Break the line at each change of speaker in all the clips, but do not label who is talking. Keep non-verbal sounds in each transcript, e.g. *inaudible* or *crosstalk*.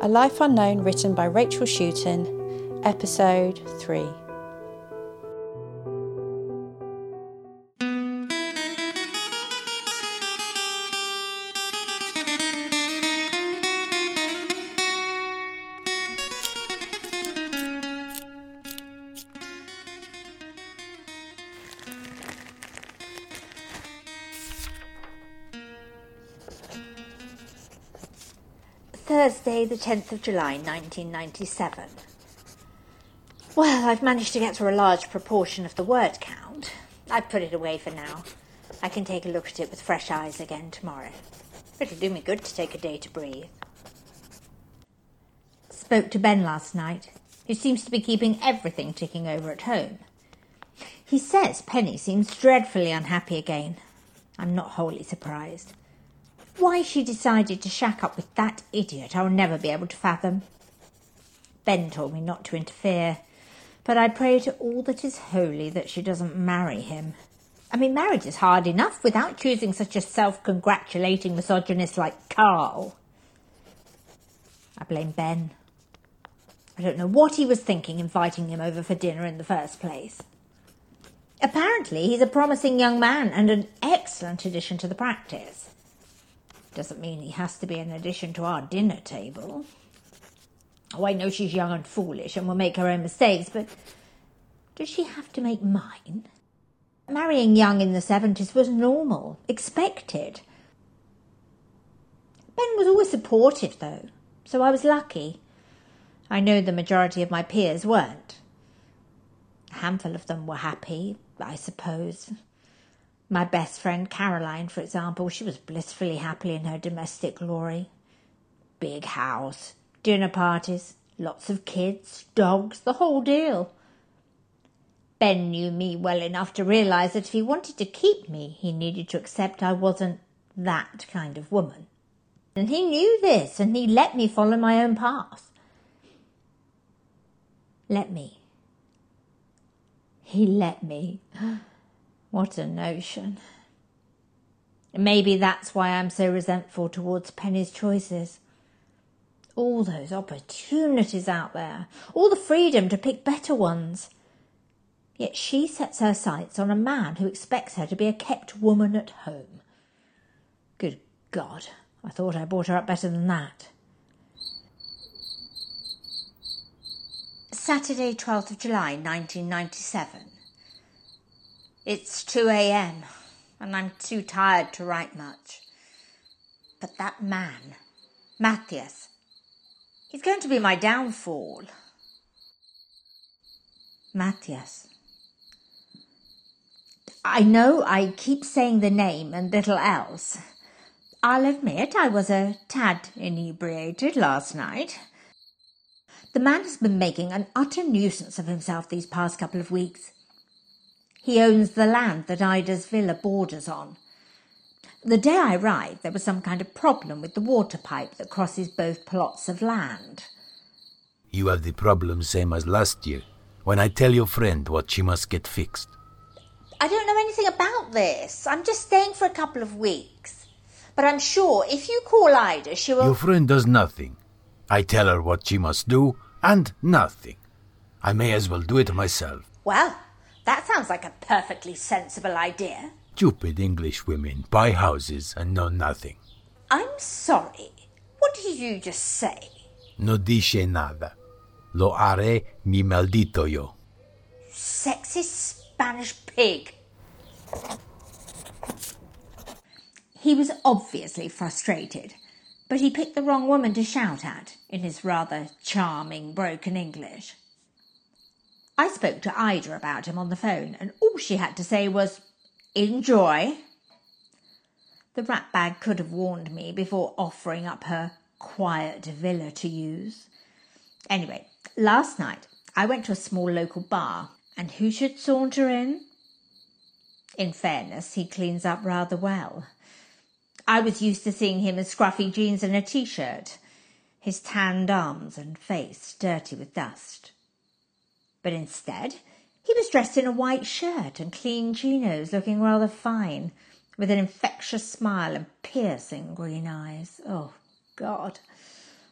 A Life Unknown written by Rachel Shooton, Episode 3.
Thursday, the 10th of July, 1997. Well, I've managed to get through a large proportion of the word count. I've put it away for now. I can take a look at it with fresh eyes again tomorrow. It'll do me good to take a day to breathe. Spoke to Ben last night, who seems to be keeping everything ticking over at home. He says Penny seems dreadfully unhappy again. I'm not wholly surprised. Why she decided to shack up with that idiot, I'll never be able to fathom. Ben told me not to interfere, but I pray to all that is holy that she doesn't marry him. I mean, marriage is hard enough without choosing such a self congratulating misogynist like Carl. I blame Ben. I don't know what he was thinking inviting him over for dinner in the first place. Apparently, he's a promising young man and an excellent addition to the practice. Doesn't mean he has to be an addition to our dinner table. Oh, I know she's young and foolish and will make her own mistakes, but does she have to make mine? Marrying young in the 70s was normal, expected. Ben was always supportive, though, so I was lucky. I know the majority of my peers weren't. A handful of them were happy, I suppose. My best friend Caroline, for example, she was blissfully happy in her domestic glory. Big house, dinner parties, lots of kids, dogs, the whole deal. Ben knew me well enough to realize that if he wanted to keep me, he needed to accept I wasn't that kind of woman. And he knew this, and he let me follow my own path. Let me. He let me. What a notion. Maybe that's why I'm so resentful towards Penny's choices. All those opportunities out there, all the freedom to pick better ones. Yet she sets her sights on a man who expects her to be a kept woman at home. Good God, I thought I brought her up better than that. Saturday, 12th of July, 1997. It's 2 a.m., and I'm too tired to write much. But that man, Matthias, he's going to be my downfall. Matthias. I know I keep saying the name and little else. I'll admit I was a tad inebriated last night. The man has been making an utter nuisance of himself these past couple of weeks. He owns the land that Ida's villa borders on. The day I arrived, there was some kind of problem with the water pipe that crosses both plots of land.
You have the problem same as last year, when I tell your friend what she must get fixed.
I don't know anything about this. I'm just staying for a couple of weeks. But I'm sure if you call Ida, she will.
Your friend does nothing. I tell her what she must do, and nothing. I may as well do it myself.
Well, that sounds like a perfectly sensible idea.
Stupid English women buy houses and know nothing.
I'm sorry. What did you just say?
No dice nada. Lo haré mi maldito yo.
Sexist Spanish pig. He was obviously frustrated, but he picked the wrong woman to shout at in his rather charming broken English. I spoke to Ida about him on the phone, and all she had to say was, Enjoy. The rat bag could have warned me before offering up her quiet villa to use. Anyway, last night I went to a small local bar, and who should saunter in? In fairness, he cleans up rather well. I was used to seeing him in scruffy jeans and a t shirt, his tanned arms and face dirty with dust. But instead, he was dressed in a white shirt and clean chinos, looking rather fine, with an infectious smile and piercing green eyes. Oh, God.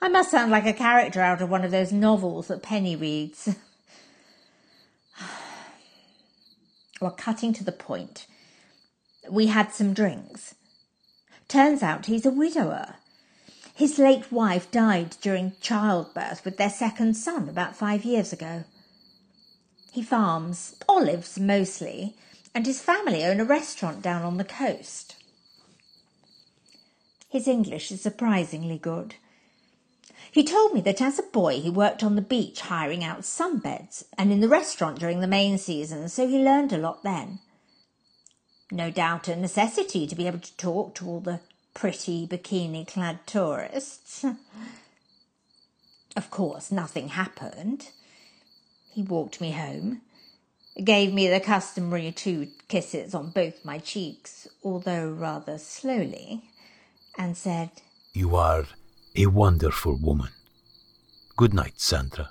I must sound like a character out of one of those novels that Penny reads. *sighs* well, cutting to the point, we had some drinks. Turns out he's a widower. His late wife died during childbirth with their second son about five years ago. He farms, olives mostly, and his family own a restaurant down on the coast. His English is surprisingly good. He told me that as a boy he worked on the beach hiring out sunbeds and in the restaurant during the main season, so he learned a lot then. No doubt a necessity to be able to talk to all the pretty bikini clad tourists. *laughs* of course, nothing happened. He walked me home, gave me the customary two kisses on both my cheeks, although rather slowly, and said,
You are a wonderful woman. Good night, Sandra.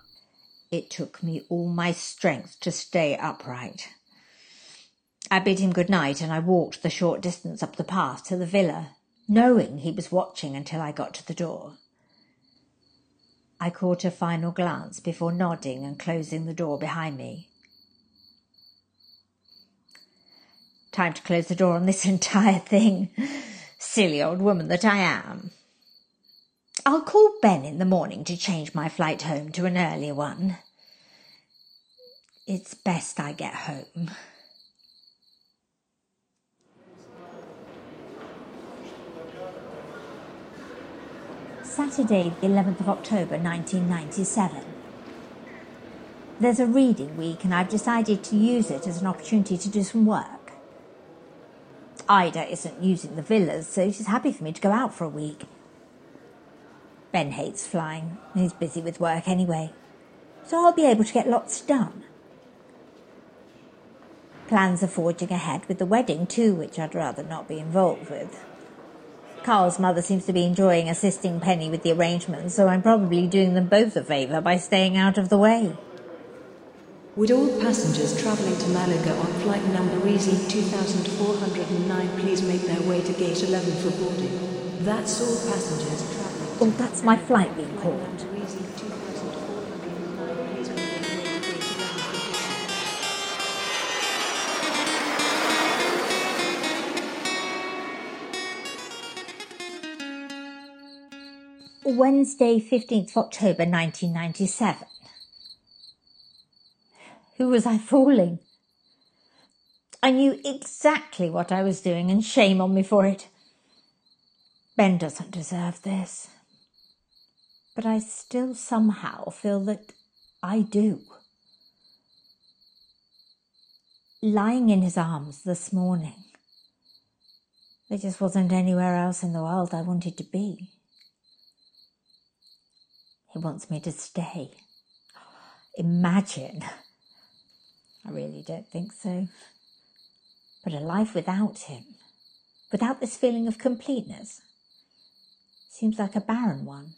It took me all my strength to stay upright. I bid him good night and I walked the short distance up the path to the villa knowing he was watching until I got to the door. I caught a final glance before nodding and closing the door behind me. Time to close the door on this *laughs* entire thing. Silly old woman that I am. I'll call Ben in the morning to change my flight home to an earlier one. It's best I get home. Saturday, the 11th of October 1997. There's a reading week, and I've decided to use it as an opportunity to do some work. Ida isn't using the villas, so she's happy for me to go out for a week. Ben hates flying, and he's busy with work anyway, so I'll be able to get lots done. Plans are forging ahead with the wedding too, which I'd rather not be involved with. Carl's mother seems to be enjoying assisting Penny with the arrangements, so I'm probably doing them both a favour by staying out of the way.
Would all passengers travelling to Malaga on flight number Easy 2409 please make their way to gate 11 for boarding? That's all passengers travelling.
Oh, that's my flight being called. Wednesday, 15th October 1997. Who was I fooling? I knew exactly what I was doing, and shame on me for it. Ben doesn't deserve this. But I still somehow feel that I do. Lying in his arms this morning, there just wasn't anywhere else in the world I wanted to be. He wants me to stay. Imagine. I really don't think so. But a life without him, without this feeling of completeness, seems like a barren one.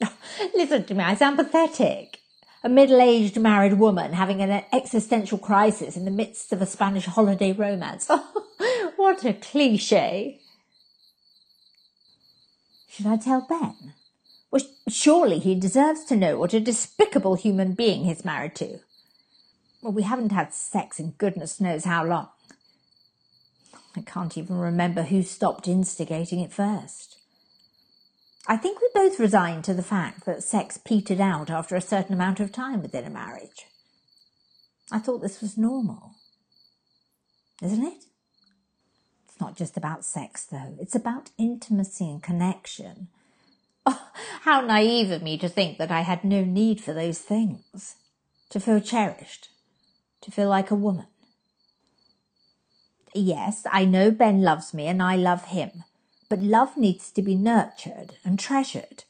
*laughs* Listen to me, I sound pathetic. A middle aged married woman having an existential crisis in the midst of a Spanish holiday romance. Oh, *laughs* what a cliche. Should I tell Ben? Well, surely he deserves to know what a despicable human being he's married to. Well, we haven't had sex in goodness knows how long. I can't even remember who stopped instigating it first. I think we both resigned to the fact that sex petered out after a certain amount of time within a marriage. I thought this was normal. Isn't it? It's not just about sex, though. It's about intimacy and connection. *laughs* How naive of me to think that I had no need for those things. To feel cherished. To feel like a woman. Yes, I know Ben loves me and I love him. But love needs to be nurtured and treasured.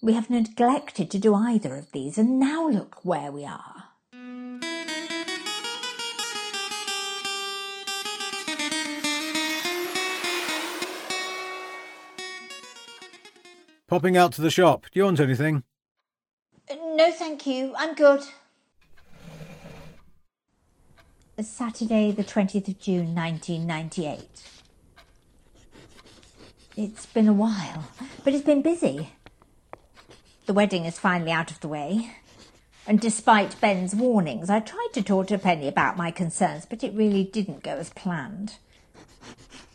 We have neglected to do either of these, and now look where we are.
Popping out to the shop. Do you want anything?
No, thank you. I'm good. Saturday, the 20th of June, 1998. It's been a while, but but it's been busy. The wedding is finally out of the way. And despite Ben's warnings, I tried to talk to Penny about my concerns, but it really didn't go as planned.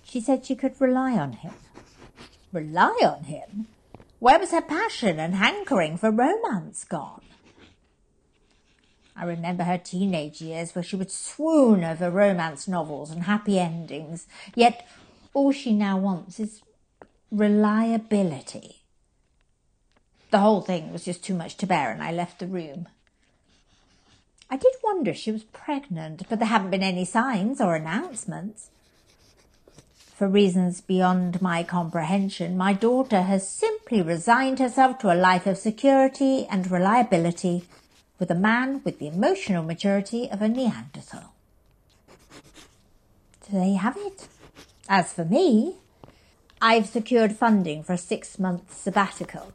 She said she could rely on him. Rely on him? Where was her passion and hankering for romance gone? I remember her teenage years where she would swoon over romance novels and happy endings, yet all she now wants is reliability. The whole thing was just too much to bear, and I left the room. I did wonder if she was pregnant, but there haven't been any signs or announcements. For reasons beyond my comprehension, my daughter has simply resigned herself to a life of security and reliability with a man with the emotional maturity of a Neanderthal. So there you have it. As for me, I've secured funding for a six month sabbatical.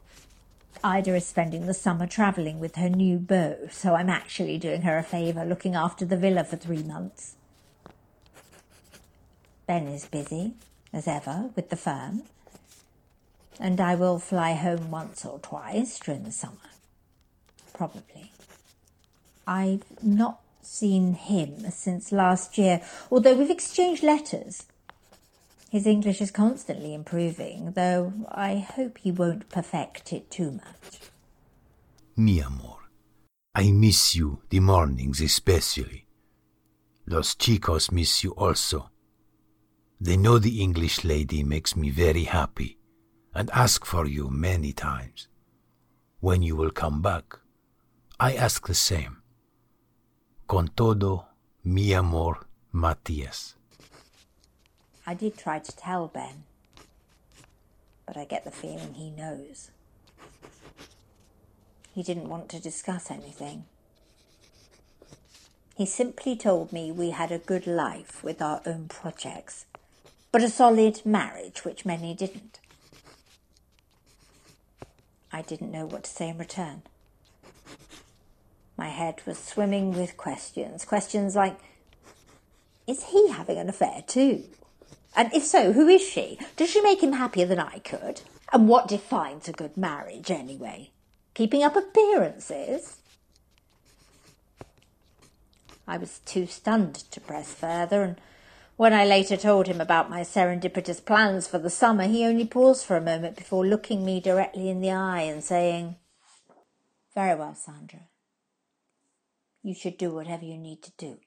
Ida is spending the summer travelling with her new beau, so I'm actually doing her a favour looking after the villa for three months. Ben is busy, as ever, with the firm, and I will fly home once or twice during the summer. Probably. I've not seen him since last year, although we've exchanged letters. His English is constantly improving, though I hope he won't perfect it too much.
Mi amor, I miss you the mornings especially. Los chicos miss you also. They know the English lady makes me very happy and ask for you many times. When you will come back, I ask the same. Con todo, mi amor, Matias.
I did try to tell Ben, but I get the feeling he knows. He didn't want to discuss anything. He simply told me we had a good life with our own projects, but a solid marriage, which many didn't. I didn't know what to say in return. My head was swimming with questions. Questions like Is he having an affair too? And if so, who is she? Does she make him happier than I could? And what defines a good marriage anyway? Keeping up appearances? I was too stunned to press further, and when I later told him about my serendipitous plans for the summer, he only paused for a moment before looking me directly in the eye and saying, Very well, Sandra. You should do whatever you need to do.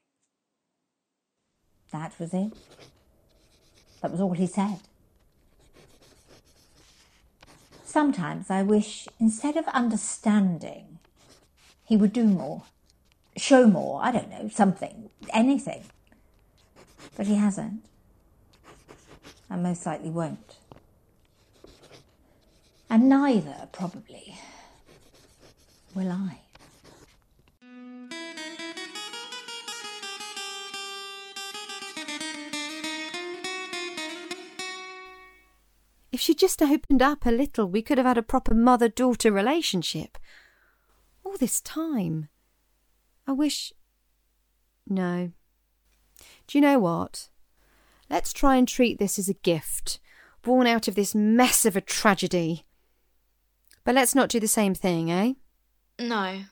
That was it. That was all he said. Sometimes I wish, instead of understanding, he would do more, show more, I don't know, something, anything. But he hasn't, and most likely won't. And neither, probably, will I.
If she just opened up a little, we could have had a proper mother daughter relationship. All this time. I wish. No. Do you know what? Let's try and treat this as a gift, born out of this mess of a tragedy. But let's not do the same thing, eh?
No.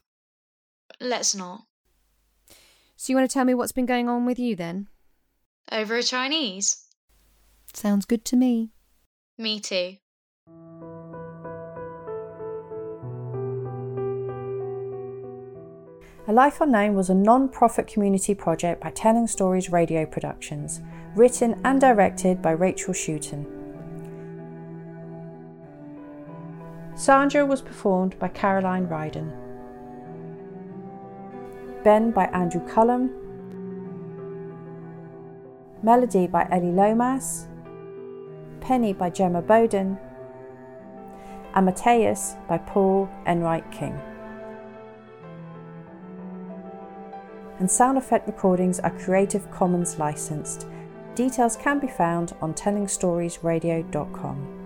Let's not.
So you want to tell me what's been going on with you then?
Over a Chinese?
Sounds good to me.
Me too.
A Life Unknown was a non profit community project by Telling Stories Radio Productions, written and directed by Rachel Shooten. Sandra was performed by Caroline Ryden. Ben by Andrew Cullum. Melody by Ellie Lomas. Penny by Gemma Bowden. and Mateus by Paul Enright King. And sound effect recordings are Creative Commons licensed. Details can be found on tellingstoriesradio.com.